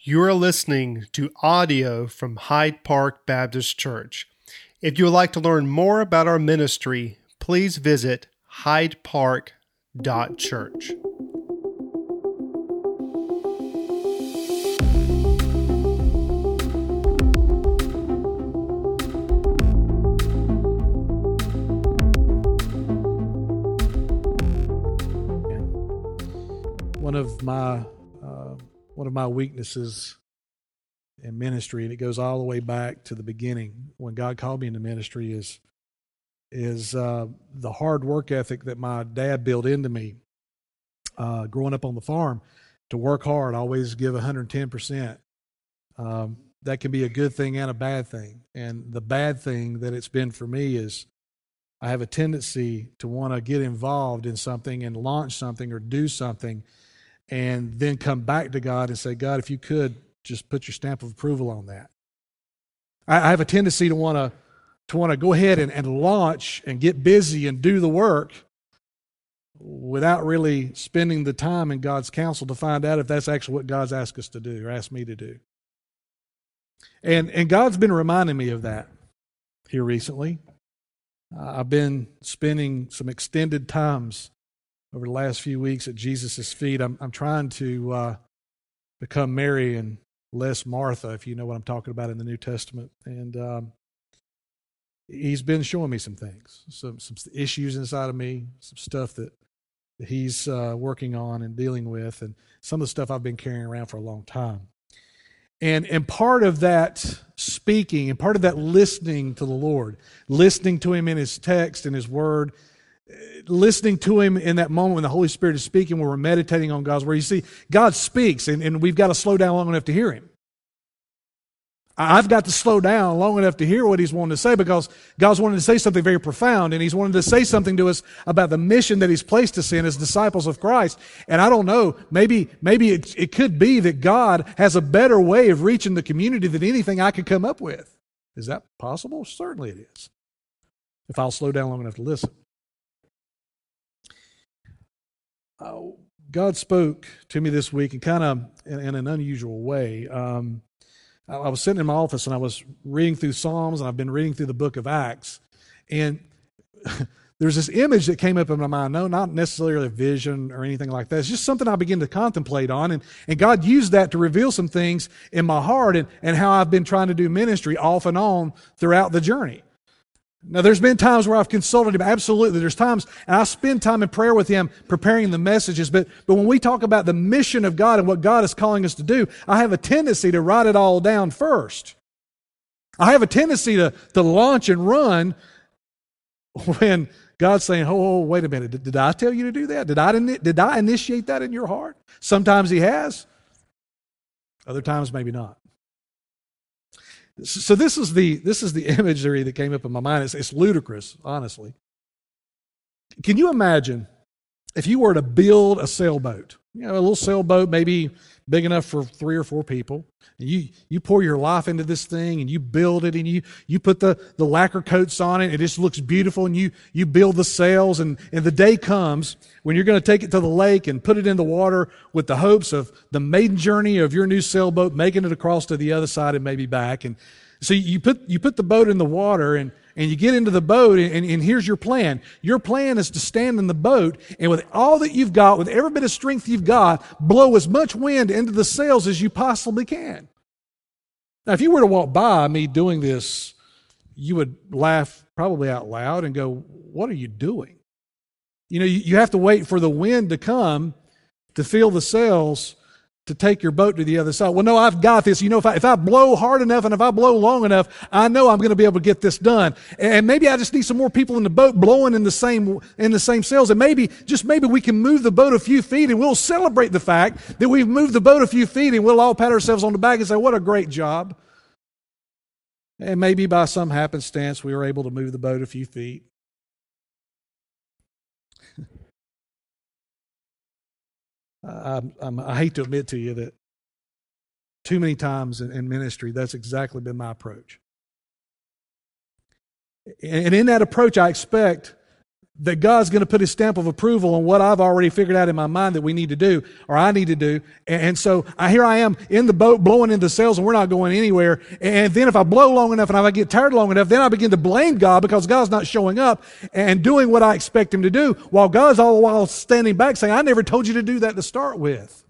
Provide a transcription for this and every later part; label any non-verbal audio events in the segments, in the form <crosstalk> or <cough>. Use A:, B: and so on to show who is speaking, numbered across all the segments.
A: You are listening to audio from Hyde Park Baptist Church. If you would like to learn more about our ministry, please visit hydepark.church.
B: One of my one of my weaknesses in ministry, and it goes all the way back to the beginning when God called me into ministry, is is uh, the hard work ethic that my dad built into me. Uh, growing up on the farm, to work hard, always give 110 percent. Um, that can be a good thing and a bad thing. And the bad thing that it's been for me is I have a tendency to want to get involved in something and launch something or do something and then come back to God and say, God, if you could just put your stamp of approval on that. I, have a tendency to want to to want to go ahead and, and launch and get busy and do the work without really spending the time in God's counsel to find out if that's actually what God's asked us to do or asked me to do. And and God's been reminding me of that here recently. Uh, I've been spending some extended times over the last few weeks at Jesus' feet. I'm, I'm trying to uh, become Mary and less Martha, if you know what I'm talking about in the New Testament. And um, he's been showing me some things, some, some issues inside of me, some stuff that, that he's uh, working on and dealing with, and some of the stuff I've been carrying around for a long time. And, and part of that speaking and part of that listening to the Lord, listening to Him in His text and His Word, listening to him in that moment when the Holy Spirit is speaking, when we're meditating on God's word. You see, God speaks, and, and we've got to slow down long enough to hear him. I've got to slow down long enough to hear what he's wanting to say because God's wanting to say something very profound, and he's wanting to say something to us about the mission that he's placed us in as disciples of Christ. And I don't know, maybe, maybe it, it could be that God has a better way of reaching the community than anything I could come up with. Is that possible? Certainly it is. If I'll slow down long enough to listen. Uh, God spoke to me this week and kind of in, in, an unusual way. Um, I, I, was sitting in my office and I was reading through Psalms and I've been reading through the book of Acts. And <laughs> there's this image that came up in my mind. No, not necessarily a vision or anything like that. It's just something I began to contemplate on. And, and God used that to reveal some things in my heart and, and how I've been trying to do ministry off and on throughout the journey. Now, there's been times where I've consulted him. Absolutely. There's times, and I spend time in prayer with him preparing the messages. But, but when we talk about the mission of God and what God is calling us to do, I have a tendency to write it all down first. I have a tendency to, to launch and run <laughs> when God's saying, oh, wait a minute. Did, did, I tell you to do that? Did I, did I initiate that in your heart? Sometimes he has. Other times, maybe not. So this is the this is the <laughs> imagery that came up in my mind. It's, it's ludicrous, honestly. Can you imagine if you were to build a sailboat? You know, a little sailboat, maybe big enough for three or four people. And you you pour your life into this thing and you build it and you you put the, the lacquer coats on it. It just looks beautiful and you you build the sails and, and the day comes when you're going to take it to the lake and put it in the water with the hopes of the maiden journey of your new sailboat making it across to the other side and maybe back. And so you put you put the boat in the water and and you get into the boat, and, and, here's your plan. Your plan is to stand in the boat, and with all that you've got, with every bit of strength you've got, blow as much wind into the sails as you possibly can. Now, if you were to walk by me doing this, you would laugh probably out loud and go, What are you doing? You know, you, you have to wait for the wind to come to fill the sails to take your boat to the other side. Well, no, I've got this. You know, if I, if I blow hard enough and if I blow long enough, I know I'm going to be able to get this done. And maybe I just need some more people in the boat blowing in the same, in the same sails. And maybe, just maybe we can move the boat a few feet and we'll celebrate the fact that we've moved the boat a few feet and we'll all pat ourselves on the back and say, what a great job. And maybe by some happenstance, we were able to move the boat a few feet. I, I, hate to admit to you that too many times in, in ministry, that's exactly been my approach. And in that approach, I expect that God's going to put his stamp of approval on what I've already figured out in my mind that we need to do or I need to do. And, so I, here I am in the boat blowing into sails and we're not going anywhere. And then if I blow long enough and if I get tired long enough, then I begin to blame God because God's not showing up and doing what I expect him to do while God's all the while standing back saying, I never told you to do that to start with.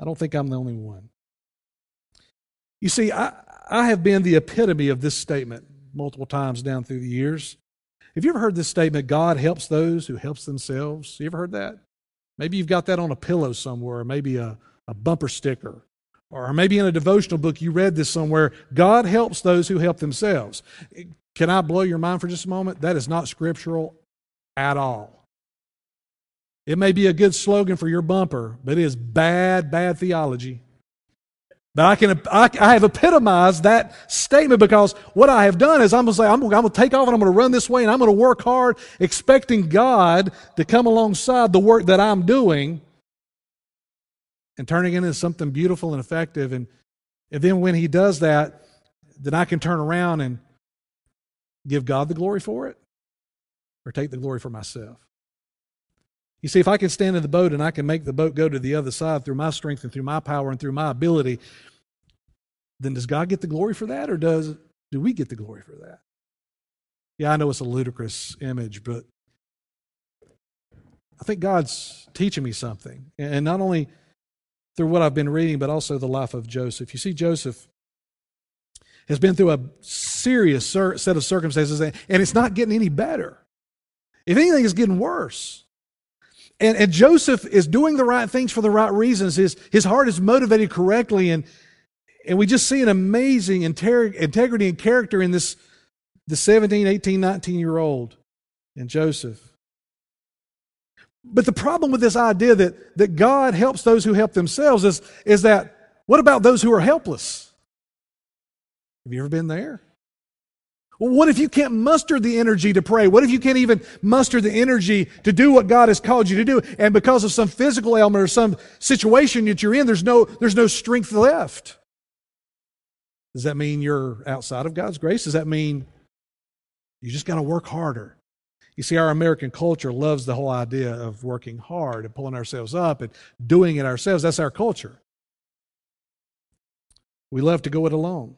B: I don't think I'm the only one. You see, I, I have been the epitome of this statement multiple times down through the years. Have you ever heard this statement, God helps those who helps themselves? You ever heard that? Maybe you've got that on a pillow somewhere, maybe a, a bumper sticker, or maybe in a devotional book you read this somewhere. God helps those who help themselves. Can I blow your mind for just a moment? That is not scriptural at all. It may be a good slogan for your bumper, but it is bad, bad theology. But I can I, I, have epitomized that statement because what I have done is I'm going to say I'm, I'm going to take off and I'm going to run this way and I'm going to work hard, expecting God to come alongside the work that I'm doing and turning it into something beautiful and effective. And, and then when He does that, then I can turn around and give God the glory for it or take the glory for myself. You see, if I can stand in the boat and I can make the boat go to the other side through my strength and through my power and through my ability, then does God get the glory for that or does do we get the glory for that? Yeah, I know it's a ludicrous image, but I think God's teaching me something. And not only through what I've been reading, but also the life of Joseph. You see, Joseph has been through a serious set of circumstances, and it's not getting any better. If anything, it's getting worse. And, and Joseph is doing the right things for the right reasons. His, his heart is motivated correctly. And, and we just see an amazing integrity and character in this the 17, 18, 19 year old in Joseph. But the problem with this idea that, that God helps those who help themselves is, is that what about those who are helpless? Have you ever been there? What if you can't muster the energy to pray? What if you can't even muster the energy to do what God has called you to do? And because of some physical ailment or some situation that you're in, there's no, there's no strength left. Does that mean you're outside of God's grace? Does that mean you just got to work harder? You see, our American culture loves the whole idea of working hard and pulling ourselves up and doing it ourselves. That's our culture. We love to go it alone.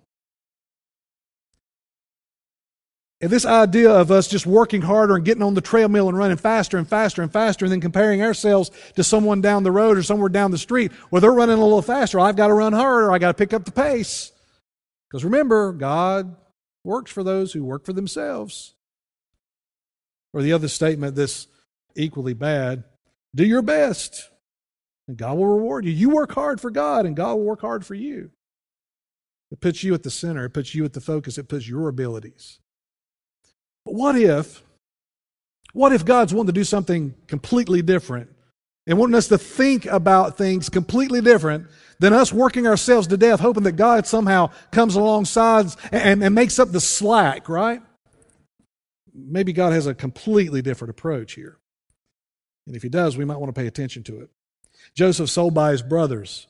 B: And this idea of us just working harder and getting on the treadmill and running faster and faster and faster and then comparing ourselves to someone down the road or somewhere down the street where they're running a little faster. I've got to run harder. I got to pick up the pace. Because remember, God works for those who work for themselves. Or the other statement that's equally bad do your best, and God will reward you. You work hard for God, and God will work hard for you. It puts you at the center, it puts you at the focus, it puts your abilities. But what if, what if God's wanting to do something completely different and wanting us to think about things completely different than us working ourselves to death, hoping that God somehow comes alongside and, and makes up the slack, right? Maybe God has a completely different approach here. And if he does, we might want to pay attention to it. Joseph sold by his brothers,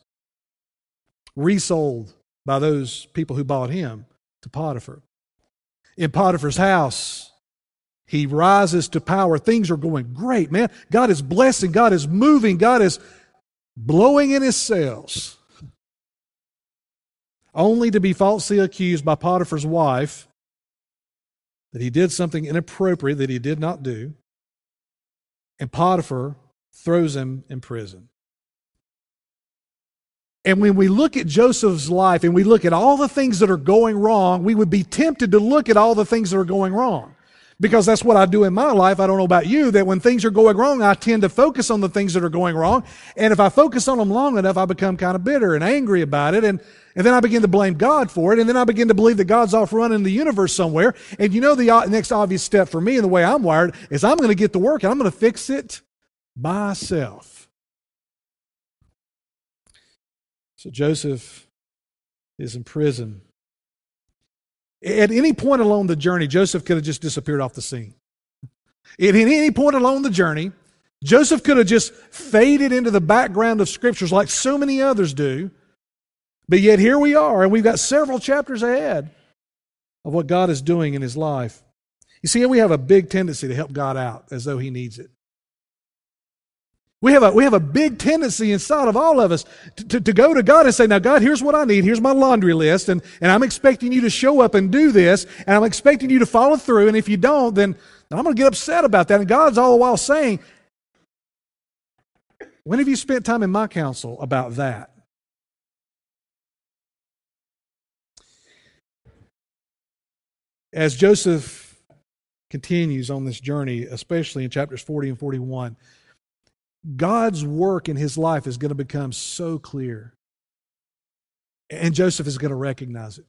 B: resold by those people who bought him to Potiphar in Potiphar's house. He rises to power. Things are going great, man. God is blessing. God is moving. God is blowing in his sails. Only to be falsely accused by Potiphar's wife that he did something inappropriate that he did not do. And Potiphar throws him in prison. And when we look at Joseph's life and we look at all the things that are going wrong, we would be tempted to look at all the things that are going wrong. Because that's what I do in my life. I don't know about you, that when things are going wrong, I tend to focus on the things that are going wrong. And if I focus on them long enough, I become kind of bitter and angry about it. And, and then I begin to blame God for it. And then I begin to believe that God's off running the universe somewhere. And you know, the next obvious step for me and the way I'm wired is I'm going to get to work and I'm going to fix it myself. So Joseph is in prison. At any point along the journey, Joseph could have just disappeared off the scene. At any point along the journey, Joseph could have just faded into the background of scriptures like so many others do. But yet here we are, and we've got several chapters ahead of what God is doing in his life. You see, we have a big tendency to help God out as though He needs it. We have, a, we have a big tendency inside of all of us to, to, to, go to God and say, Now, God, here's what I need. Here's my laundry list. And, and I'm expecting you to show up and do this. And I'm expecting you to follow through. And if you don't, then, then I'm going to get upset about that. And God's all the while saying, When have you spent time in my counsel about that? As Joseph continues on this journey, especially in chapters 40 and 41, God's work in his life is going to become so clear. And Joseph is going to recognize it.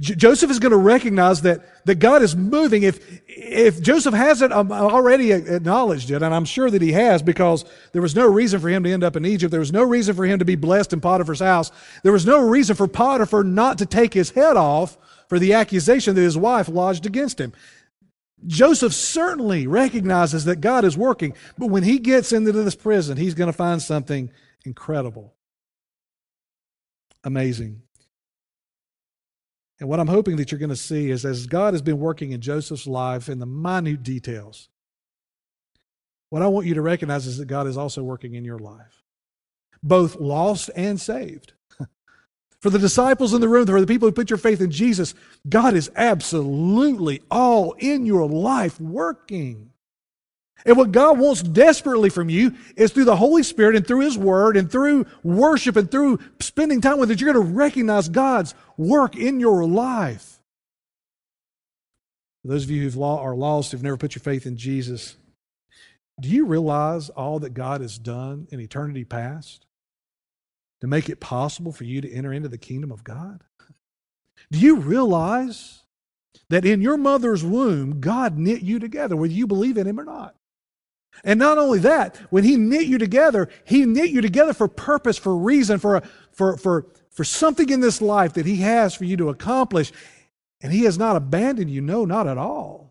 B: J- Joseph is going to recognize that, that God is moving. If, if Joseph hasn't um, already acknowledged it, and I'm sure that he has because there was no reason for him to end up in Egypt, there was no reason for him to be blessed in Potiphar's house, there was no reason for Potiphar not to take his head off for the accusation that his wife lodged against him. Joseph certainly recognizes that God is working, but when he gets into this prison, he's going to find something incredible, amazing. And what I'm hoping that you're going to see is as God has been working in Joseph's life in the minute details, what I want you to recognize is that God is also working in your life, both lost and saved. For the disciples in the room, for the people who put your faith in Jesus, God is absolutely all in your life working. And what God wants desperately from you is through the Holy Spirit and through His Word and through worship and through spending time with it, you're going to recognize God's work in your life. For those of you who are lost, who've never put your faith in Jesus, do you realize all that God has done in eternity past? To make it possible for you to enter into the kingdom of God? Do you realize that in your mother's womb, God knit you together, whether you believe in Him or not? And not only that, when He knit you together, He knit you together for purpose, for reason, for, for, for, for something in this life that He has for you to accomplish. And He has not abandoned you, no, not at all.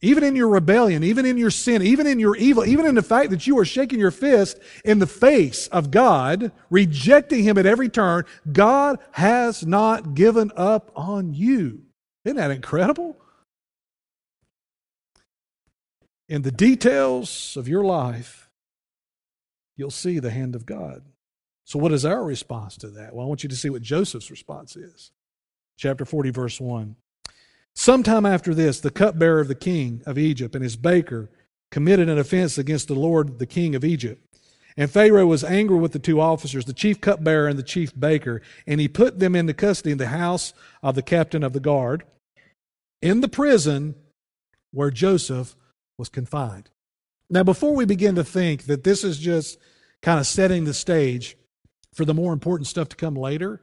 B: Even in your rebellion, even in your sin, even in your evil, even in the fact that you are shaking your fist in the face of God, rejecting Him at every turn, God has not given up on you. Isn't that incredible? In the details of your life, you'll see the hand of God. So, what is our response to that? Well, I want you to see what Joseph's response is. Chapter 40, verse 1. Sometime after this, the cupbearer of the king of Egypt and his baker committed an offense against the Lord, the king of Egypt. And Pharaoh was angry with the two officers, the chief cupbearer and the chief baker, and he put them into custody in the house of the captain of the guard in the prison where Joseph was confined. Now, before we begin to think that this is just kind of setting the stage for the more important stuff to come later,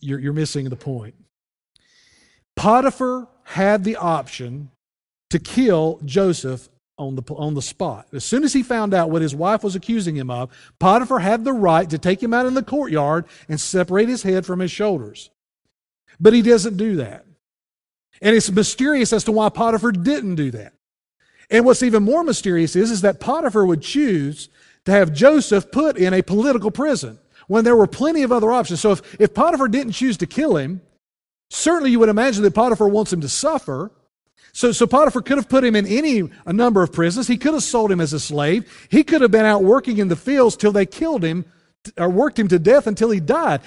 B: you're, you're missing the point. Potiphar had the option to kill Joseph on the, on the spot. As soon as he found out what his wife was accusing him of, Potiphar had the right to take him out in the courtyard and separate his head from his shoulders. But he doesn't do that. And it's mysterious as to why Potiphar didn't do that. And what's even more mysterious is, is that Potiphar would choose to have Joseph put in a political prison when there were plenty of other options. So if, if Potiphar didn't choose to kill him, Certainly, you would imagine that Potiphar wants him to suffer. So, so Potiphar could have put him in any a number of prisons. He could have sold him as a slave. He could have been out working in the fields till they killed him or worked him to death until he died.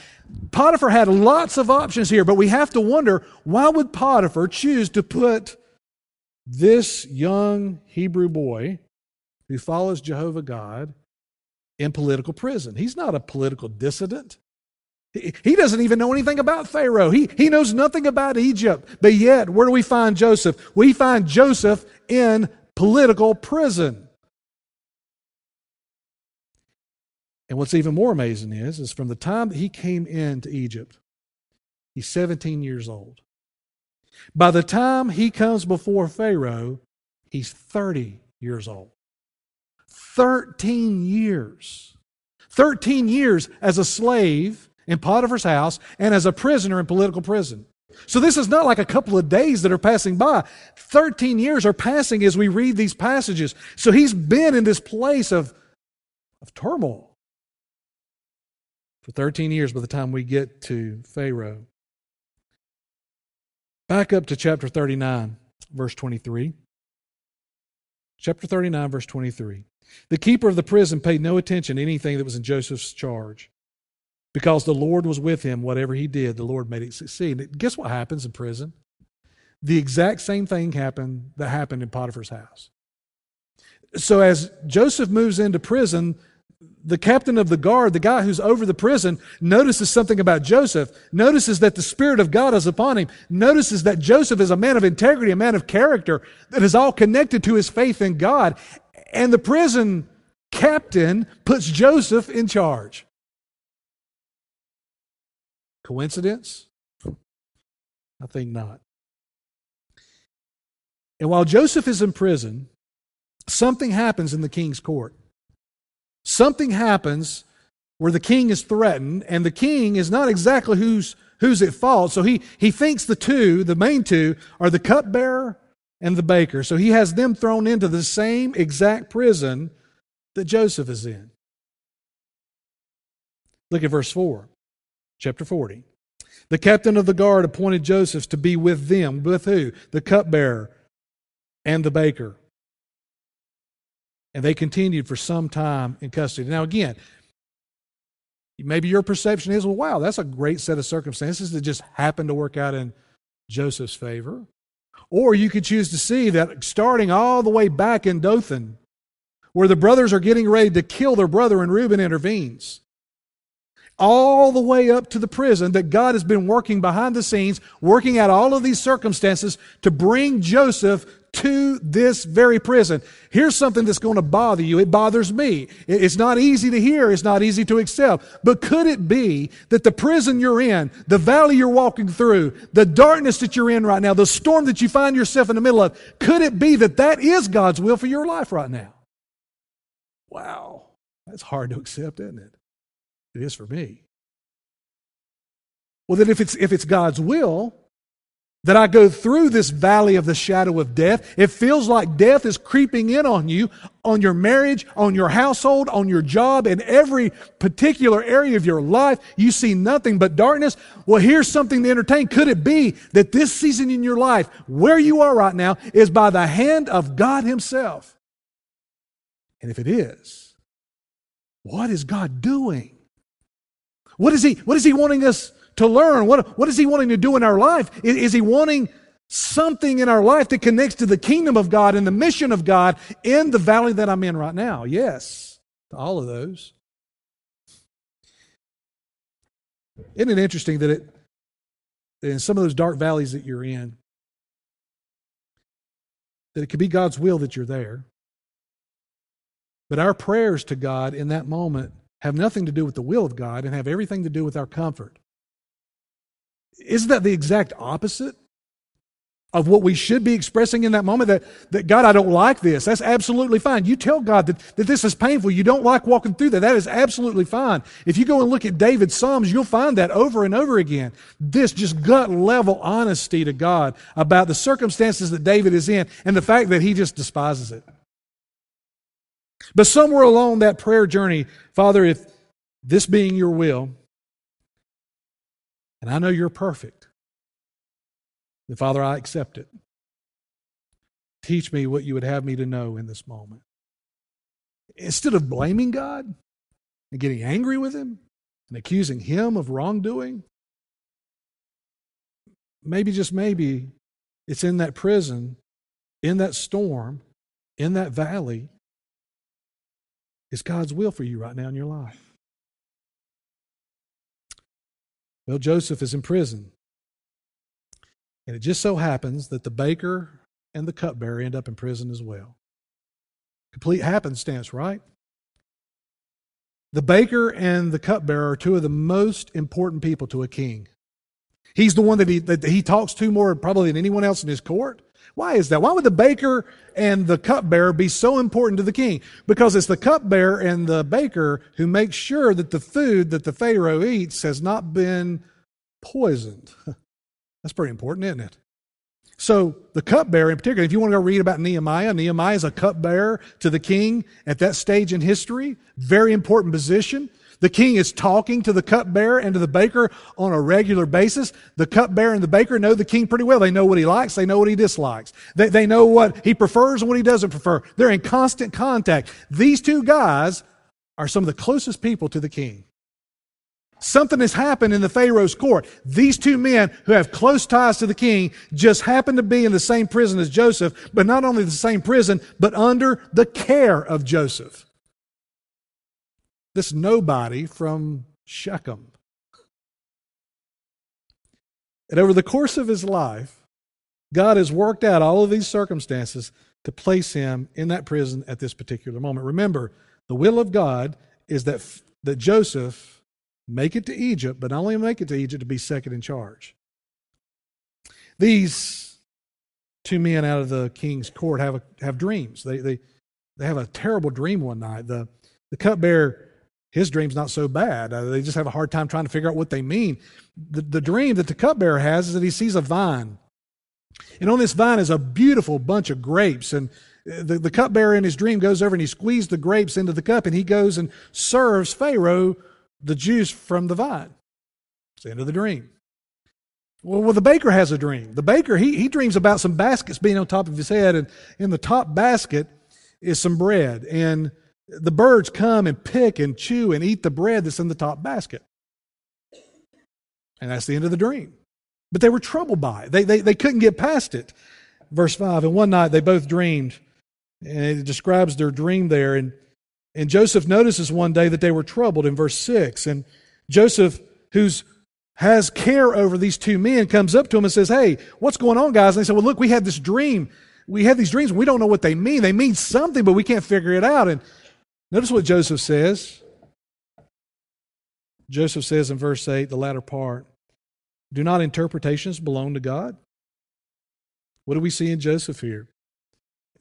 B: Potiphar had lots of options here, but we have to wonder why would Potiphar choose to put this young Hebrew boy who follows Jehovah God in political prison? He's not a political dissident. He doesn't even know anything about Pharaoh. He, he knows nothing about Egypt. But yet, where do we find Joseph? We find Joseph in political prison. And what's even more amazing is, is from the time that he came into Egypt, he's 17 years old. By the time he comes before Pharaoh, he's 30 years old. 13 years. 13 years as a slave in Potiphar's house and as a prisoner in political prison. So this is not like a couple of days that are passing by. 13 years are passing as we read these passages. So he's been in this place of, of turmoil for 13 years by the time we get to Pharaoh. Back up to chapter 39. verse 23. Chapter 39, verse 23. The keeper of the prison paid no attention to anything that was in Joseph's charge. Because the Lord was with him, whatever he did, the Lord made it succeed. Guess what happens in prison? The exact same thing happened that happened in Potiphar's house. So as Joseph moves into prison, the captain of the guard, the guy who's over the prison, notices something about Joseph, notices that the Spirit of God is upon him, notices that Joseph is a man of integrity, a man of character that is all connected to his faith in God. And the prison captain puts Joseph in charge. Coincidence? I think not. And while Joseph is in prison, something happens in the king's court. Something happens where the king is threatened, and the king is not exactly who's, who's at fault. So he, he thinks the two, the main two, are the cupbearer and the baker. So he has them thrown into the same exact prison that Joseph is in. Look at verse 4, chapter 40. The captain of the guard appointed Joseph to be with them. With who? The cupbearer and the baker. And they continued for some time in custody. Now, again, maybe your perception is, well, wow, that's a great set of circumstances that just happened to work out in Joseph's favor. Or you could choose to see that starting all the way back in Dothan, where the brothers are getting ready to kill their brother, and Reuben intervenes, all the way up to the prison, that God has been working behind the scenes, working out all of these circumstances to bring Joseph to this very prison. Here's something that's going to bother you. It bothers me. It's not easy to hear. It's not easy to accept. But could it be that the prison you're in, the valley you're walking through, the darkness that you're in right now, the storm that you find yourself in the middle of, could it be that that is God's will for your life right now? Wow. That's hard to accept, isn't it? It is for me. Well, then if it's, if it's God's will, that I go through this valley of the shadow of death. It feels like death is creeping in on you, on your marriage, on your household, on your job, in every particular area of your life. You see nothing but darkness. Well, here's something to entertain. Could it be that this season in your life, where you are right now, is by the hand of God Himself? And if it is, what is God doing? What is He, what is he wanting us to learn? What, what is He wanting to do in our life? Is, is He wanting something in our life that connects to the kingdom of God and the mission of God in the valley that I'm in right now? Yes, all of those. Isn't it interesting that it, in some of those dark valleys that you're in, that it could be God's will that you're there. But our prayers to God in that moment have nothing to do with the will of God and have everything to do with our comfort. Isn't that the exact opposite of what we should be expressing in that moment? That, that God, I don't like this. That's absolutely fine. You tell God that, that this is painful. You don't like walking through that. That is absolutely fine. If you go and look at David's Psalms, you'll find that over and over again. This just gut level honesty to God about the circumstances that David is in and the fact that he just despises it. But somewhere along that prayer journey, Father, if this being your will, and I know you're perfect. And Father, I accept it. Teach me what you would have me to know in this moment. Instead of blaming God and getting angry with Him and accusing Him of wrongdoing, maybe, just maybe, it's in that prison, in that storm, in that valley, is God's will for you right now in your life. Well, Joseph is in prison. And it just so happens that the baker and the cupbearer end up in prison as well. Complete happenstance, right? The baker and the cupbearer are two of the most important people to a king. He's the one that he, that he talks to more probably than anyone else in his court. Why is that? Why would the baker and the cupbearer be so important to the king? Because it's the cupbearer and the baker who make sure that the food that the Pharaoh eats has not been poisoned. <laughs> That's pretty important, isn't it? So, the cupbearer in particular, if you want to go read about Nehemiah, Nehemiah is a cupbearer to the king at that stage in history. Very important position. The king is talking to the cupbearer and to the baker on a regular basis. The cupbearer and the baker know the king pretty well. They know what he likes, they know what he dislikes. They, they know what he prefers and what he doesn't prefer. They're in constant contact. These two guys are some of the closest people to the king. Something has happened in the Pharaoh's court. These two men who have close ties to the king just happen to be in the same prison as Joseph, but not only the same prison, but under the care of Joseph. This nobody from Shechem. And over the course of his life, God has worked out all of these circumstances to place him in that prison at this particular moment. Remember, the will of God is that, that Joseph make it to Egypt, but not only make it to Egypt, to be second in charge. These two men out of the king's court have, a, have dreams. They, they, they have a terrible dream one night. The, the cupbearer, his dream's not so bad. Uh, they just have a hard time trying to figure out what they mean. The, the dream that the cupbearer has is that he sees a vine. And on this vine is a beautiful bunch of grapes. And the, the cupbearer in his dream goes over and he squeezes the grapes into the cup and he goes and serves Pharaoh the juice from the vine. It's the end of the dream. Well, well, the baker has a dream. The baker, he, he dreams about some baskets being on top of his head, and in the top basket is some bread. And the birds come and pick and chew and eat the bread that's in the top basket. And that's the end of the dream. But they were troubled by it. They, they, they couldn't get past it. Verse 5 And one night they both dreamed, and it describes their dream there. And and Joseph notices one day that they were troubled in verse 6. And Joseph, who's has care over these two men, comes up to him and says, Hey, what's going on, guys? And they said, Well, look, we had this dream. We had these dreams. We don't know what they mean. They mean something, but we can't figure it out. And notice what Joseph says. Joseph says in verse 8, the latter part, Do not interpretations belong to God? What do we see in Joseph here?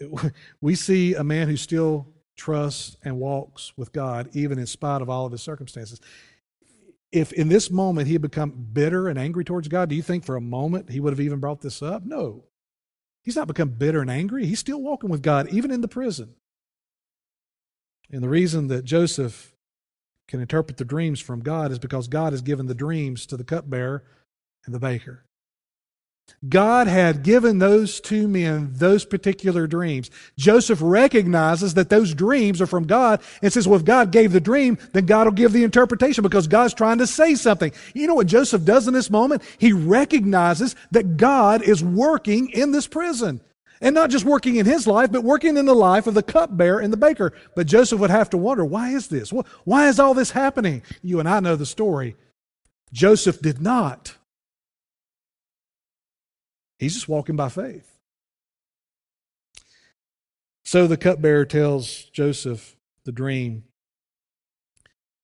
B: <laughs> We see a man who still trusts and walks with God, even in spite of all of his circumstances. If in this moment he had become bitter and angry towards God, do you think for a moment he would have even brought this up? No. He's not become bitter and angry. He's still walking with God, even in the prison. And the reason that Joseph can interpret the dreams from God is because God has given the dreams to the cupbearer and the baker. God had given those two men those particular dreams. Joseph recognizes that those dreams are from God and says, Well, if God gave the dream, then God will give the interpretation because God's trying to say something. You know what Joseph does in this moment? He recognizes that God is working in this prison. And not just working in his life, but working in the life of the cupbearer and the baker. But Joseph would have to wonder, why is this? Why is all this happening? You and I know the story. Joseph did not. He's just walking by faith. So the cupbearer tells Joseph the dream.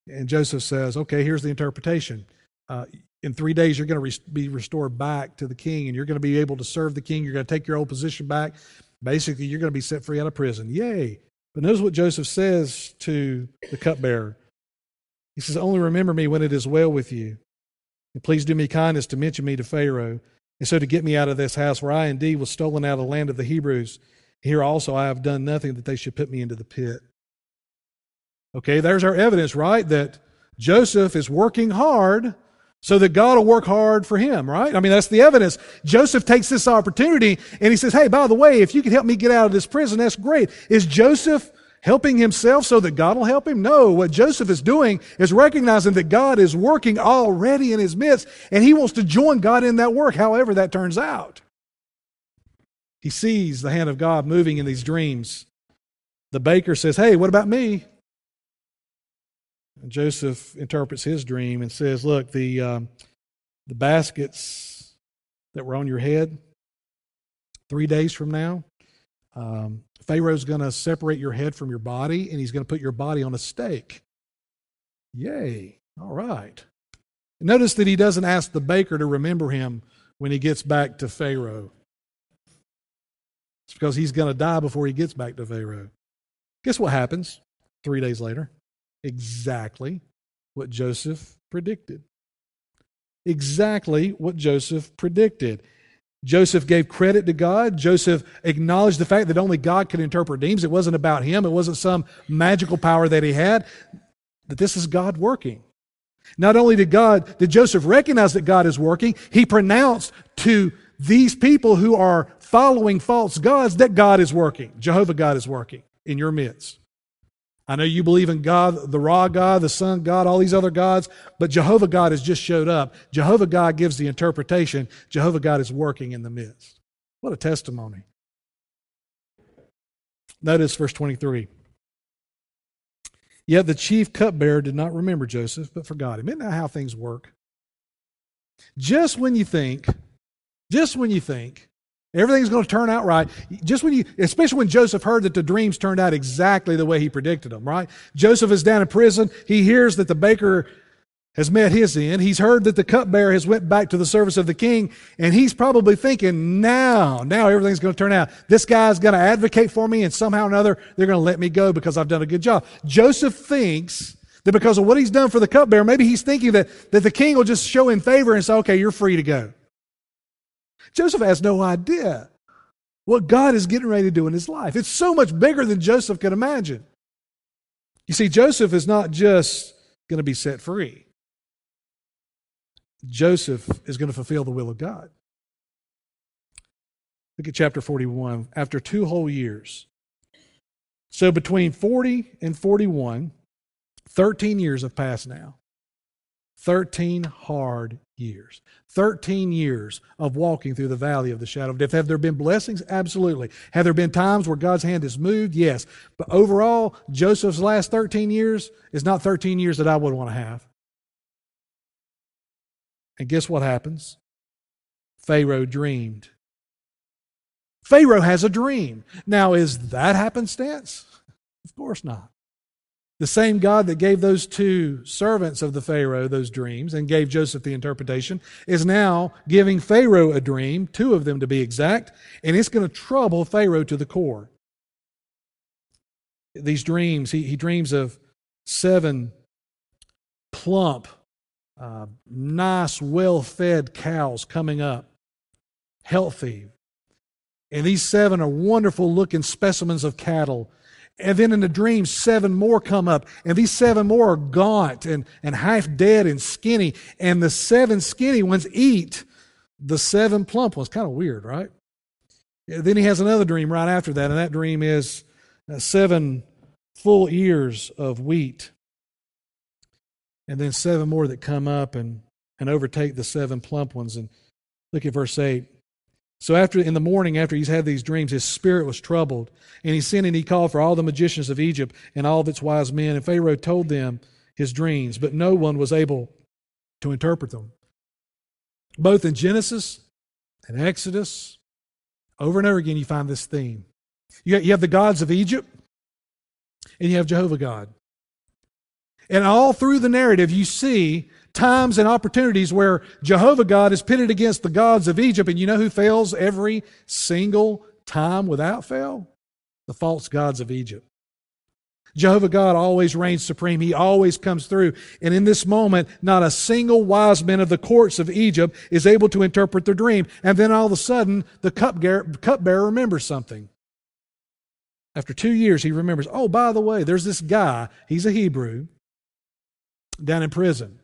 B: And Joseph says, Okay, here's the interpretation. Uh, in three days, you're going to be restored back to the king, and you're going to be able to serve the king. You're going to take your old position back. Basically, you're going to be set free out of prison. Yay. But notice what Joseph says to the cupbearer. He says, Only remember me when it is well with you. And please do me kindness to mention me to Pharaoh and so to get me out of this house where I indeed was stolen out of the land of the Hebrews, here also I have done nothing that they should put me into the pit. Okay, there's our evidence, right? That Joseph is working hard so that God will work hard for him, right? I mean, that's the evidence. Joseph takes this opportunity and he says, Hey, by the way, if you can help me get out of this prison, that's great. Is Joseph helping himself so that God will help him? No. What Joseph is doing is recognizing that God is working already in his midst, and he wants to join God in that work, however that turns out. He sees the hand of God moving in these dreams. The baker says, Hey, what about me? Joseph interprets his dream and says, Look, the, um, the baskets that were on your head, three days from now, um, Pharaoh's going to separate your head from your body and he's going to put your body on a stake. Yay. All right. Notice that he doesn't ask the baker to remember him when he gets back to Pharaoh. It's because he's going to die before he gets back to Pharaoh. Guess what happens three days later? Exactly what Joseph predicted. Exactly what Joseph predicted. Joseph gave credit to God. Joseph acknowledged the fact that only God could interpret dreams. It wasn't about him, it wasn't some magical power that he had. that this is God working. Not only did God, did Joseph recognize that God is working, he pronounced to these people who are following false gods that God is working. Jehovah God is working in your midst. I know you believe in God, the Ra God, the Sun God, all these other gods, but Jehovah God has just showed up. Jehovah God gives the interpretation. Jehovah God is working in the midst. What a testimony. Notice verse 23. Yet the chief cupbearer did not remember Joseph, but forgot him. Isn't that how things work? Just when you think, just when you think everything's going to turn out right, just when you, especially when Joseph heard that the dreams turned out exactly the way he predicted them, right? Joseph is down in prison. He hears that the baker has met his end. He's heard that the cupbearer has went back to the service of the king, and he's probably thinking, now, now everything's going to turn out. This guy's going to advocate for me, and somehow or another, they're going to let me go because I've done a good job. Joseph thinks that because of what he's done for the cupbearer, maybe he's thinking that, that the king will just show him favor and say, okay, you're free to go. Joseph has no idea what God is getting ready to do in his life. It's so much bigger than Joseph could imagine. You see, Joseph is not just going to be set free. Joseph is going to fulfill the will of God. Look at chapter 41. After two whole years. So between 40 and 41, 13 years have passed now. 13 hard years. 13 years of walking through the valley of the shadow of death. Have there been blessings? Absolutely. Have there been times where God's hand has moved? Yes. But overall, Joseph's last 13 years is not 13 years that I would want to have. And guess what happens? Pharaoh dreamed. Pharaoh has a dream. Now, is that happenstance? Of course not. The same God that gave those two servants of the Pharaoh those dreams and gave Joseph the interpretation is now giving Pharaoh a dream, two of them to be exact, and it's going to trouble Pharaoh to the core. These dreams, he, he dreams of seven plump uh, nice, well fed cows coming up, healthy. And these seven are wonderful looking specimens of cattle. And then in the dream, seven more come up, and these seven more are gaunt and, and half dead and skinny. And the seven skinny ones eat the seven plump ones. Kind of weird, right? Then he has another dream right after that, and that dream is uh, seven full ears of wheat and then seven more that come up and, and overtake the seven plump ones. And look at verse 8. So after in the morning, after he's had these dreams, his spirit was troubled, and he sent and he called for all the magicians of Egypt and all of its wise men. And Pharaoh told them his dreams, but no one was able to interpret them. Both in Genesis and Exodus, over and over again, you find this theme. You have the gods of Egypt, and you have Jehovah God. And all through the narrative, you see times and opportunities where Jehovah God is pitted against the gods of Egypt. And you know who fails every single time without fail? The false gods of Egypt. Jehovah God always reigns supreme. He always comes through. And in this moment, not a single wise man of the courts of Egypt is able to interpret their dream. And then all of a sudden, the cupbearer remembers something. After two years, he remembers, oh, by the way, there's this guy. He's a Hebrew down in prison.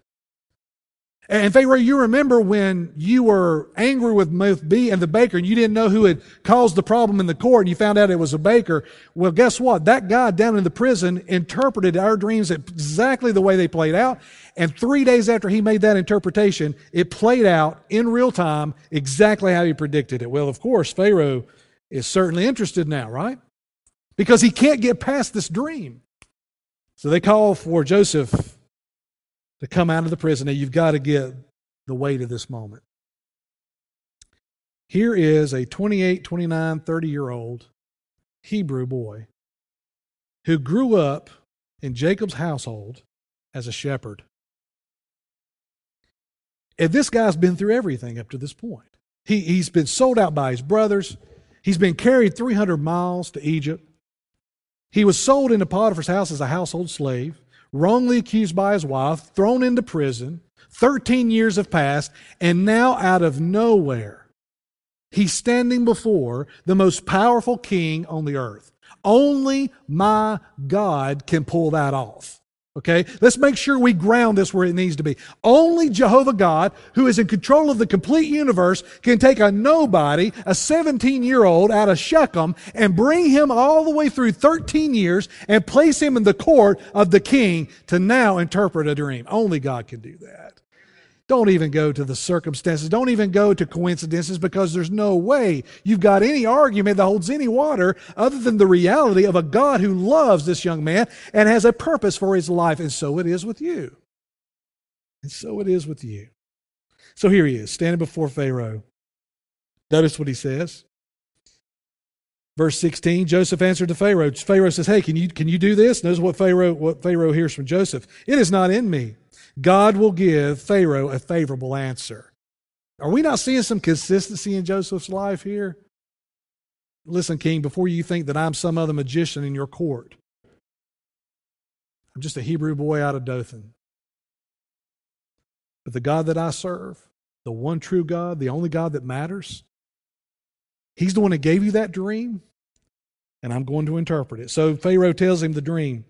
B: And Pharaoh, you remember when you were angry with both B and the baker and you didn't know who had caused the problem in the court and you found out it was a baker. Well, guess what? That guy down in the prison interpreted our dreams exactly the way they played out. And three days after he made that interpretation, it played out in real time exactly how he predicted it. Well, of course, Pharaoh is certainly interested now, right? Because he can't get past this dream. So they call for Joseph to come out of the prison. Now, you've got to get the weight of this moment. Here is a 28, 29, 30 year old Hebrew boy who grew up in Jacob's household as a shepherd. And this guy's been through everything up to this point. He, he's been sold out by his brothers. He's been carried 300 miles to Egypt. He was sold into Potiphar's house as a household slave wrongly accused by his wife, thrown into prison. 13 years have passed, and now out of nowhere, he's standing before the most powerful king on the earth. Only my God can pull that off. Okay? Let's make sure we ground this where it needs to be. Only Jehovah God, who is in control of the complete universe, can take a nobody, a 17 year old out of Shechem, and bring him all the way through 13 years and place him in the court of the king to now interpret a dream. Only God can do that. Don't even go to the circumstances. Don't even go to coincidences because there's no way you've got any argument that holds any water other than the reality of a God who loves this young man and has a purpose for his life. And so it is with you. And so it is with you. So here he is, standing before Pharaoh. Notice what he says. Verse 16, Joseph answered to Pharaoh. Pharaoh says, Hey, can you, can you do this? Notice what Pharaoh, what Pharaoh hears from Joseph. It is not in me God will give Pharaoh a favorable answer. Are we not seeing some consistency in Joseph's life here? Listen, King, before you think that I'm some other magician in your court, I'm just a Hebrew boy out of Dothan. But the God that I serve, the one true God, the only God that matters, He's the one that gave you that dream, and I'm going to interpret it. So Pharaoh tells him the dream.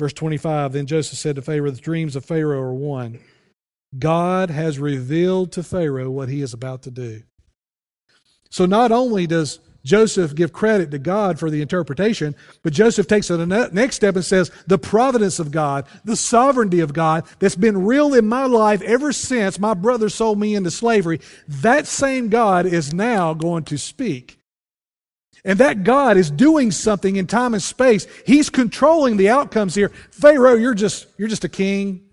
B: Verse 25 Then Joseph said to Pharaoh, The dreams of Pharaoh are one. God has revealed to Pharaoh what he is about to do. So not only does Joseph give credit to God for the interpretation, but Joseph takes it the next step and says, The providence of God, the sovereignty of God that's been real in my life ever since my brother sold me into slavery, that same God is now going to speak and that God is doing something in time and space. He's controlling the outcomes here. Pharaoh, you're just, you're just a king.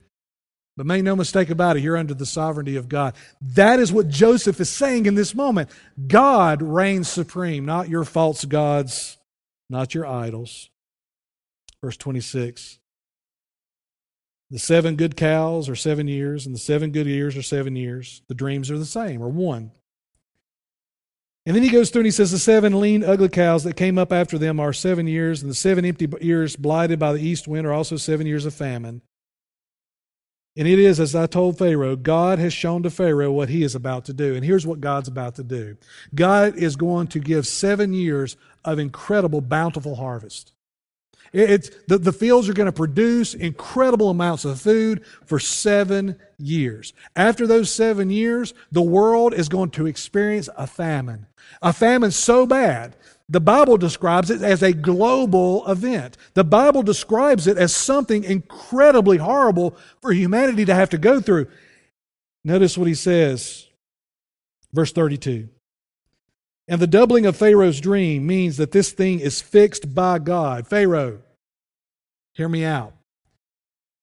B: But make no mistake about it, you're under the sovereignty of God. That is what Joseph is saying in this moment. God reigns supreme, not your false gods, not your idols. Verse 26. The seven good cows are seven years, and the seven good years are seven years. The dreams are the same, or one. And then he goes through and he says, The seven lean, ugly cows that came up after them are seven years, and the seven empty ears blighted by the east wind are also seven years of famine. And it is, as I told Pharaoh, God has shown to Pharaoh what he is about to do. And here's what God's about to do God is going to give seven years of incredible, bountiful harvest. It's, the, the fields are going to produce incredible amounts of food for seven years. After those seven years, the world is going to experience a famine. A famine so bad, the Bible describes it as a global event. The Bible describes it as something incredibly horrible for humanity to have to go through. Notice what he says, verse 32. And the doubling of Pharaoh's dream means that this thing is fixed by God. Pharaoh, hear me out.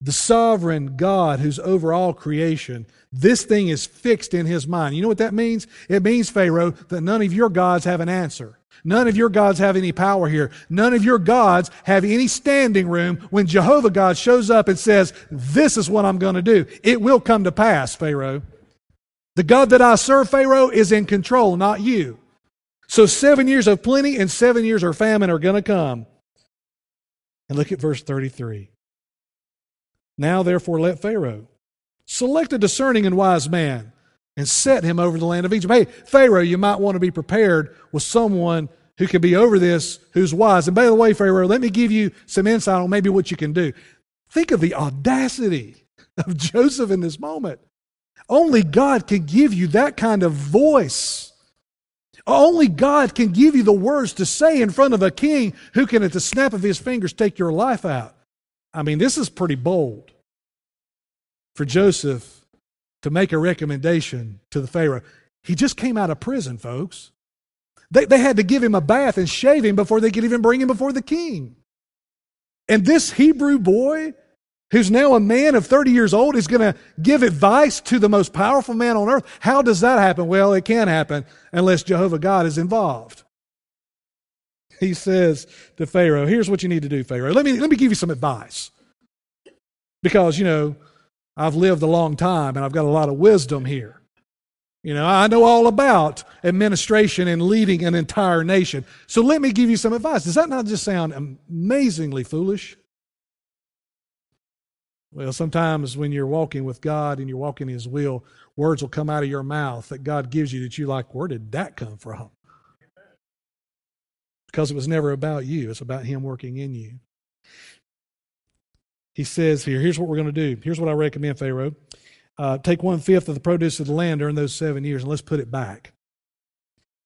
B: The sovereign God who's over all creation, this thing is fixed in his mind. You know what that means? It means, Pharaoh, that none of your gods have an answer. None of your gods have any power here. None of your gods have any standing room when Jehovah God shows up and says, This is what I'm going to do. It will come to pass, Pharaoh. The God that I serve, Pharaoh, is in control, not you. So seven years of plenty and seven years of famine are going to come. And look at verse 33. Now, therefore, let Pharaoh select a discerning and wise man and set him over the land of Egypt. Hey, Pharaoh, you might want to be prepared with someone who can be over this who's wise. And by the way, Pharaoh, let me give you some insight on maybe what you can do. Think of the audacity of <laughs> Joseph in this moment. Only God can give you that kind of voice. Only God can give you the words to say in front of a king who can, at the snap of his fingers, take your life out. I mean, this is pretty bold for Joseph to make a recommendation to the Pharaoh. He just came out of prison, folks. They, they had to give him a bath and shave him before they could even bring him before the king. And this Hebrew boy, who's now a man of 30 years old, is going to give advice to the most powerful man on earth. How does that happen? Well, it can't happen unless Jehovah God is involved he says to Pharaoh, Here's what you need to do, Pharaoh. Let me, let me give you some advice. Because, you know, I've lived a long time and I've got a lot of wisdom here. You know, I know all about administration and leading an entire nation. So let me give you some advice. Does that not just sound amazingly foolish? Well, sometimes when you're walking with God and you're walking His will, words will come out of your mouth that God gives you that you like, where did that come from? because it was never about you, it's about Him working in you. he says here, here's what we're going to do. Here's what I recommend, Pharaoh. Uh, take one fifth of the produce of the land during those seven years and let's put it back.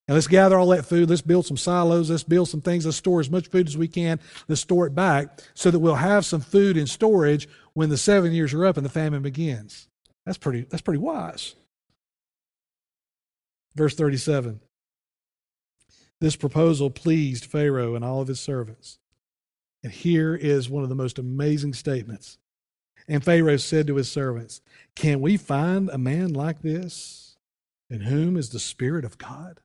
B: And let's gather all that food. Let's build some silos. Let's build some things. Let's store as much food as we can. Let's store it back so that we'll have some food in storage when the seven years are up and the famine begins. That's pretty, that's pretty wise. Verse 37. This proposal pleased Pharaoh and all of his servants. And here is one of the most amazing statements. And Pharaoh said to his servants, Can we find a man like this in whom is the Spirit of God?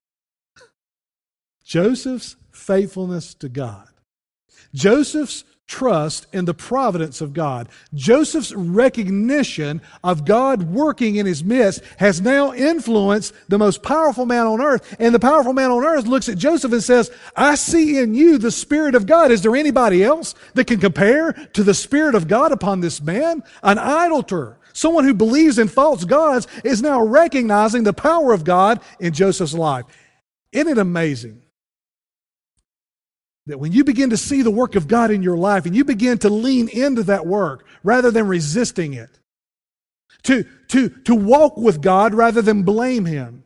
B: Joseph's faithfulness to God, Joseph's trust in the providence of God. Joseph's recognition of God working in his midst has now influenced the most powerful man on earth. And the powerful man on earth looks at Joseph and says, I see in you the Spirit of God. Is there anybody else that can compare to the Spirit of God upon this man? An idolater. Someone who believes in false gods is now recognizing the power of God in Joseph's life. Isn't it amazing that when you begin to see the work of God in your life and you begin to lean into that work rather than resisting it, to, to, to walk with God rather than blame Him,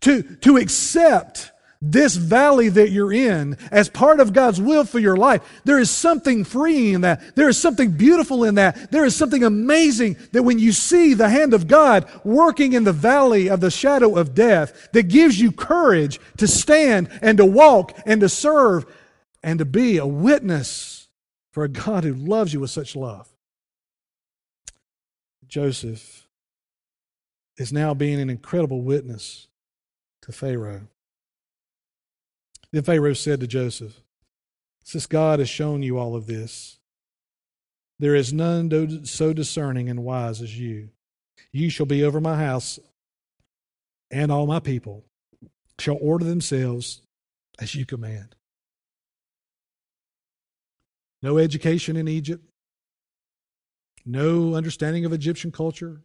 B: to, to accept this valley that you're in as part of God's will for your life. There is something freeing in that. There is something beautiful in that. There is something amazing that when you see the hand of God working in the valley of the shadow of death, that gives you courage to stand and to walk and to serve and to be a witness for a God who loves you with such love. Joseph is now being an incredible witness to Pharaoh. Then Pharaoh said to Joseph, Since God has shown you all of this, there is none so discerning and wise as you. You shall be over my house, and all my people shall order themselves as you command. No education in Egypt, no understanding of Egyptian culture.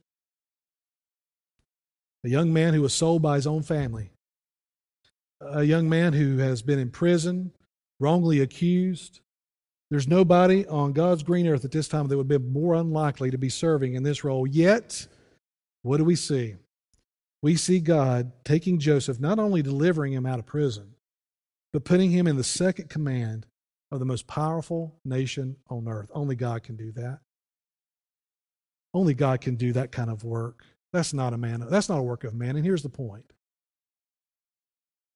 B: A young man who was sold by his own family a young man who has been in prison, wrongly accused. There's nobody on God's green earth at this time that would be more unlikely to be serving in this role. Yet, what do we see? We see God taking Joseph, not only delivering him out of prison, but putting him in the second command of the most powerful nation on earth. Only God can do that. Only God can do that kind of work. That's not a man. That's not a work of man. And here's the point.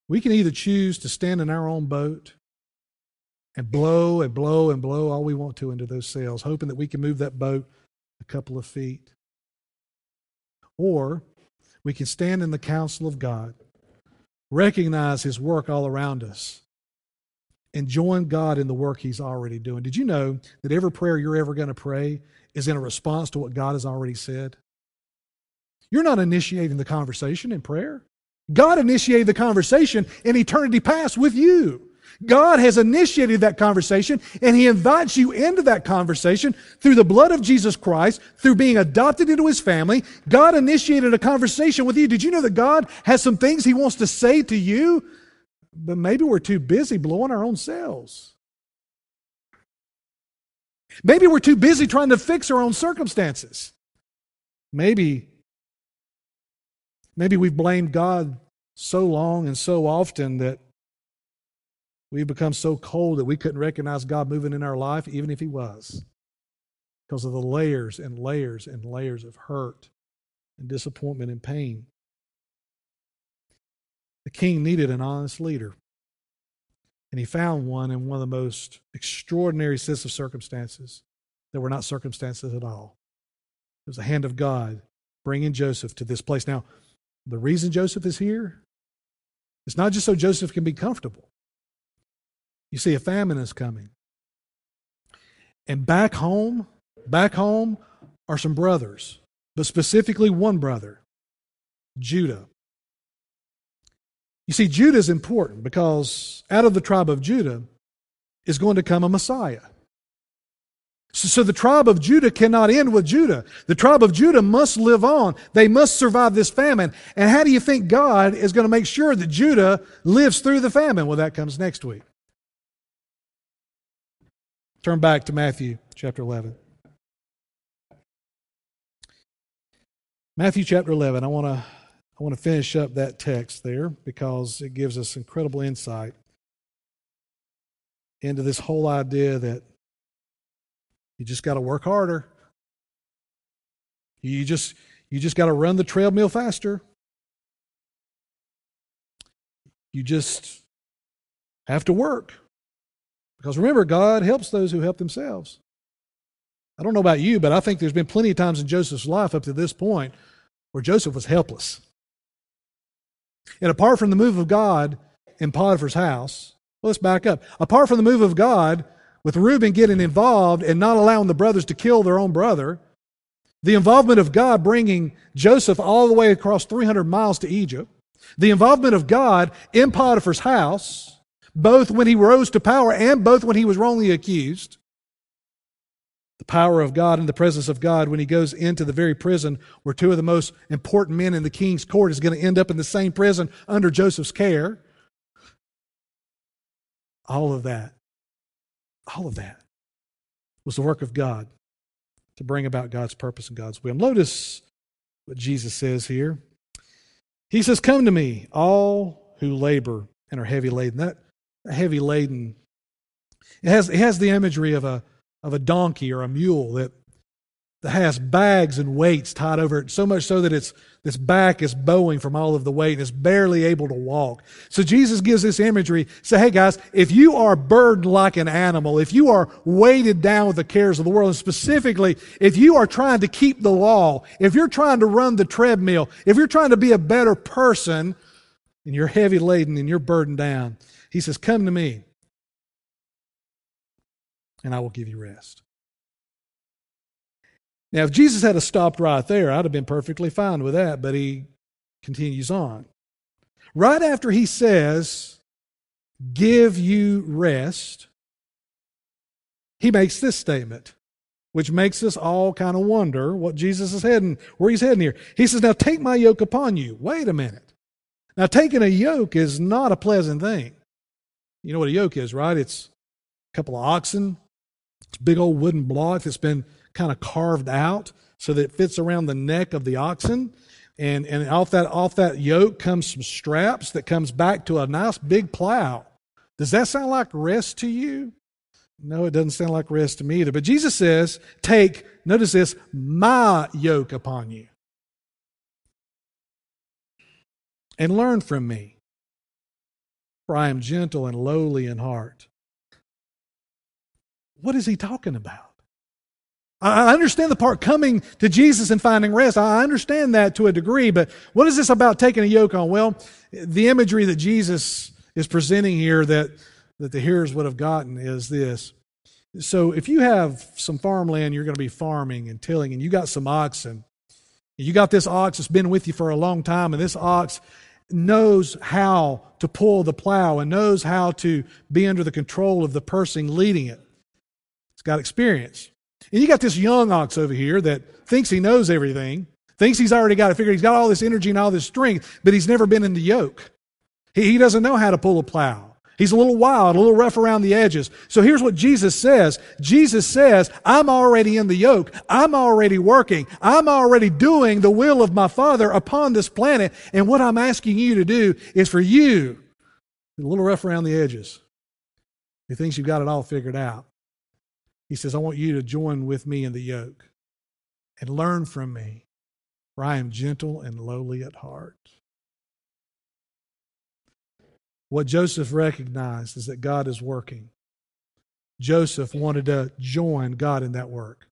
B: We can either choose to stand in our own boat and blow and blow and blow all we want to into those sails, hoping that we can move that boat a couple of feet. Or we can stand in the counsel of God, recognize His work all around us, and join God in the work He's already doing. Did you know that every prayer you're ever going to pray is in a response to what God has already said? You're not initiating the conversation in prayer. God initiated the conversation in eternity past with you. God has initiated that conversation and He invites you into that conversation through the blood of Jesus Christ, through being adopted into His family. God initiated a conversation with you. Did you know that God has some things He wants to say to you? But maybe we're too busy blowing our own sails. Maybe we're too busy trying to fix our own circumstances. Maybe Maybe we've blamed God so long and so often that we've become so cold that we couldn't recognize God moving in our life, even if He was, because of the layers and layers and layers of hurt and disappointment and pain. The king needed an honest leader. And he found one in one of the most extraordinary sets of circumstances that were not circumstances at all. It was the hand of God bringing Joseph to this place. Now, the reason Joseph is here is not just so Joseph can be comfortable. You see, a famine is coming. And back home, back home are some brothers, but specifically one brother, Judah. You see, Judah is important because out of the tribe of Judah is going to come a Messiah. So, the tribe of Judah cannot end with Judah. The tribe of Judah must live on. They must survive this famine. And how do you think God is going to make sure that Judah lives through the famine? Well, that comes next week. Turn back to Matthew chapter 11. Matthew chapter 11. I want to I want to finish up that text there because it gives us incredible insight into this whole idea that you just got to work harder. You just you just got to run the treadmill faster. You just have to work. Because remember, God helps those who help themselves. I don't know about you, but I think there's been plenty of times in Joseph's life up to this point where Joseph was helpless. And apart from the move of God in Potiphar's house, well, let's back up. Apart from the move of God with Reuben getting involved and not allowing the brothers to kill their own brother, the involvement of God bringing Joseph all the way across 300 miles to Egypt, the involvement of God in Potiphar's house, both when he rose to power and both when he was wrongly accused, the power of God and the presence of God when he goes into the very prison where two of the most important men in the king's court is going to end up in the same prison under Joseph's care. All of that, all of that was the work of God to bring about God's purpose and God's will. Notice what Jesus says here. He says, Come to me, all who labor and are heavy laden. That heavy laden, it has, it has the imagery of a of a donkey or a mule that, that has bags and weights tied over it, so much so that its, its back is bowing from all of the weight and it's barely able to walk. So Jesus gives this imagery. Say, hey guys, if you are burdened like an animal, if you are weighted down with the cares of the world, and specifically, if you are trying to keep the law, if you're trying to run the treadmill, if you're trying to be a better person, and you're heavy laden and you're burdened down, he says, come to me and I will give you rest. Now, if Jesus had stopped right there, I'd have been perfectly fine with that, but he continues on. Right after he says, Give you rest, he makes this statement, which makes us all kind of wonder what Jesus is heading, where he's heading here. He says, Now take my yoke upon you. Wait a minute. Now, taking a yoke is not a pleasant thing. You know what a yoke is, right? It's a couple of oxen it's a big old wooden block that's been kind of carved out so that it fits around the neck of the oxen. And, and off, that, off that yoke comes some straps that comes back to a nice big plow. Does that sound like rest to you? No, it doesn't sound like rest to me either. But Jesus says, Take, notice this, my yoke upon you. And learn from me, for I am gentle and lowly in heart what is he talking about? I understand the part coming to Jesus and finding rest. I understand that to a degree, but what is this about taking a yoke on? Well, the imagery that Jesus is presenting here that, that the hearers would have gotten is this. So if you have some farmland you're going to be farming and tilling, and you got some oxen, you got this ox that's been with you for a long time, and this ox knows how to pull the plow and knows how to be under the control of the person leading it It's got experience. And you got this young ox over here that thinks he knows everything, thinks he's already got it figured. He's got all this energy and all this strength, but he's never been in the yoke. He, he doesn't know how to pull a plow. He's a little wild, a little rough around the edges. So here's what Jesus says. Jesus says, I'm already in the yoke. I'm already working. I'm already doing the will of my Father upon this planet. And what I'm asking you to do is for you, a little rough around the edges, He thinks you've got it all figured out. He says, I want you to join with me in the yoke and learn from me, for I am gentle and lowly at heart. What Joseph recognized is that God is working. Joseph wanted to join God in that work.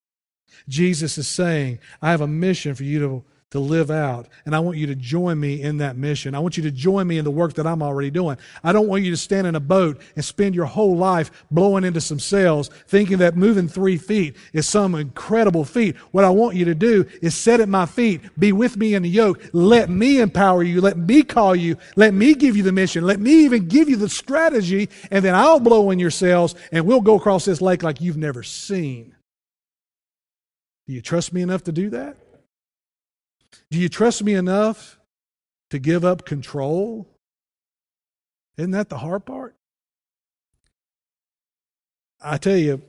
B: Jesus is saying, I have a mission for you to to live out. And I want you to join me in that mission. I want you to join me in the work that I'm already doing. I don't want you to stand in a boat and spend your whole life blowing into some sails thinking that moving three feet is some incredible feat. What I want you to do is sit at my feet, be with me in the yoke. Let me empower you. Let me call you. Let me give you the mission. Let me even give you the strategy. And then I'll blow in your sails and we'll go across this lake like you've never seen. Do you trust me enough to do that? Do you trust me enough to give up control? Isn't that the hard part? I tell you,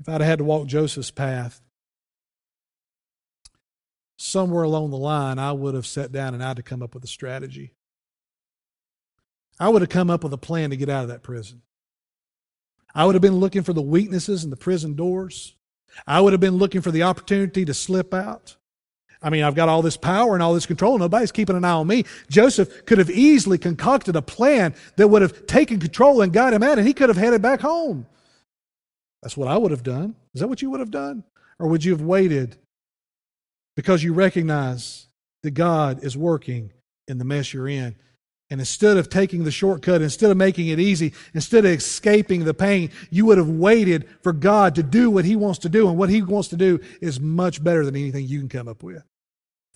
B: If I'd had to walk Joseph's path, somewhere along the line, I would have sat down and I'd have come up with a strategy. I would have come up with a plan to get out of that prison. I would have been looking for the weaknesses in the prison doors. I would have been looking for the opportunity to slip out. I mean, I've got all this power and all this control. Nobody's keeping an eye on me. Joseph could have easily concocted a plan that would have taken control and got him out, and he could have headed back home. That's what I would have done. Is that what you would have done? Or would you have waited because you recognize that God is working in the mess you're in and instead of taking the shortcut, instead of making it easy, instead of escaping the pain, you would have waited for God to do what He wants to do. And what He wants to do is much better than anything you can come up with.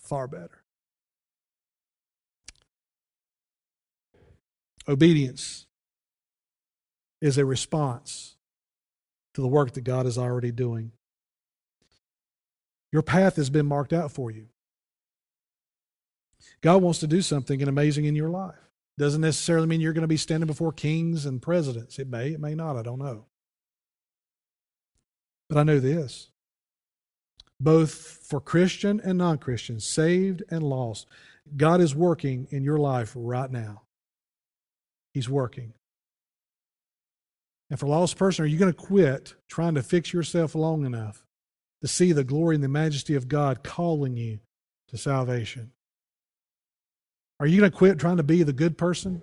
B: Far better. Obedience is a response to the work that God is already doing. Your path has been marked out for you. God wants to do something amazing in your life. Doesn't necessarily mean you're going to be standing before kings and presidents. It may, it may not. I don't know. But I know this both for Christian and non Christian, saved and lost, God is working in your life right now. He's working. And for a lost person, are you going to quit trying to fix yourself long enough to see the glory and the majesty of God calling you to salvation? Are you going to quit trying to be the good person?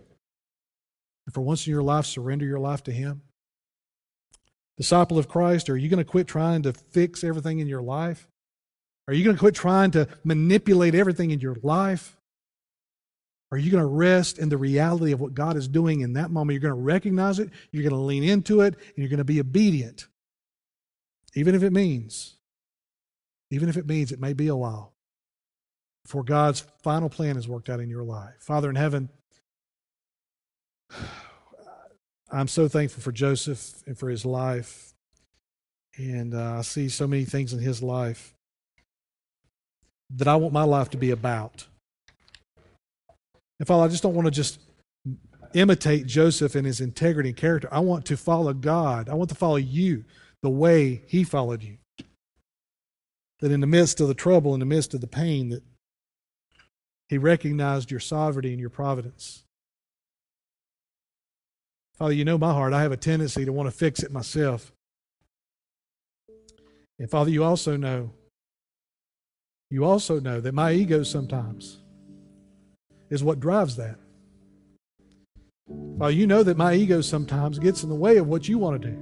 B: And for once in your life, surrender your life to Him? Disciple of Christ, are you going to quit trying to fix everything in your life? Are you going to quit trying to manipulate everything in your life? Are you going to rest in the reality of what God is doing in that moment? You're going to recognize it, you're going to lean into it, and you're going to be obedient. Even if it means, even if it means it may be a while before God's final plan is worked out in your life. Father in heaven, I'm so thankful for Joseph and for his life. And uh, I see so many things in his life that I want my life to be about. And Father, I just don't want to just imitate Joseph and his integrity and character. I want to follow God. I want to follow you the way he followed you. That in the midst of the trouble, in the midst of the pain, that he recognized your sovereignty and your providence. Father, you know my heart. I have a tendency to want to fix it myself. And Father, you also know, you also know that my ego sometimes is what drives that. Father, you know that my ego sometimes gets in the way of what you want to do.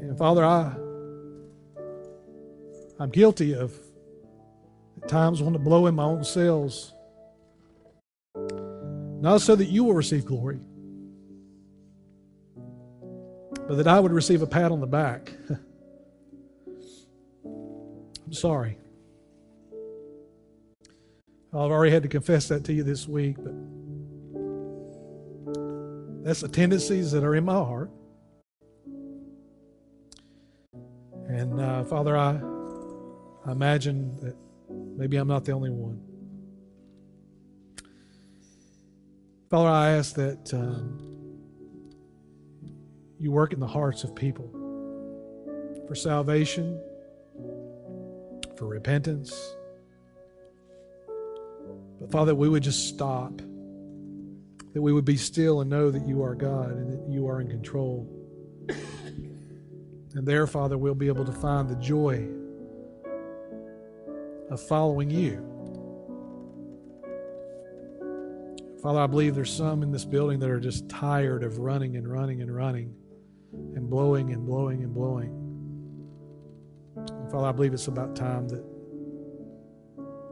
B: And Father, I I'm guilty of at times wanting to blow in my own cells. Not so that you will receive glory, but that I would receive a pat on the back. <laughs> I'm sorry. I've already had to confess that to you this week, but that's the tendencies that are in my heart. And uh, Father, I I imagine that maybe I'm not the only one. Father, I ask that um, you work in the hearts of people for salvation, for repentance. But Father, we would just stop, that we would be still and know that you are God and that you are in control. And there, Father, we'll be able to find the joy of following you. Father, I believe there's some in this building that are just tired of running and running and running and blowing and blowing and blowing. And Father, I believe it's about time that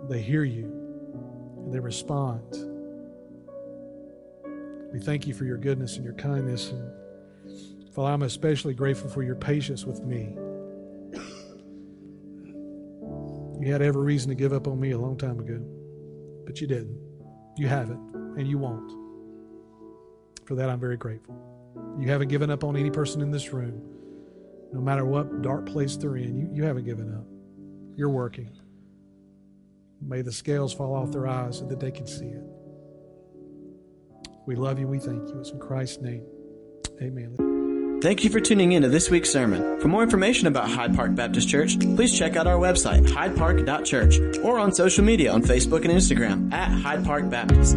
B: they hear you and they respond. We thank you for your goodness and your kindness. And Father, I'm especially grateful for your patience with me. You had every reason to give up on me a long time ago, but you didn't. You haven't, and you won't. For that, I'm very grateful. You haven't given up on any person in this room, no matter what dark place they're in. You, you haven't given up. You're working. May the scales fall off their eyes so that they can see it. We love you. We thank you. It's in Christ's name. Amen.
C: Thank you for tuning in to this week's sermon. For more information about Hyde Park Baptist Church, please check out our website, hydepark.church, or on social media on Facebook and Instagram at Hyde Park Baptist.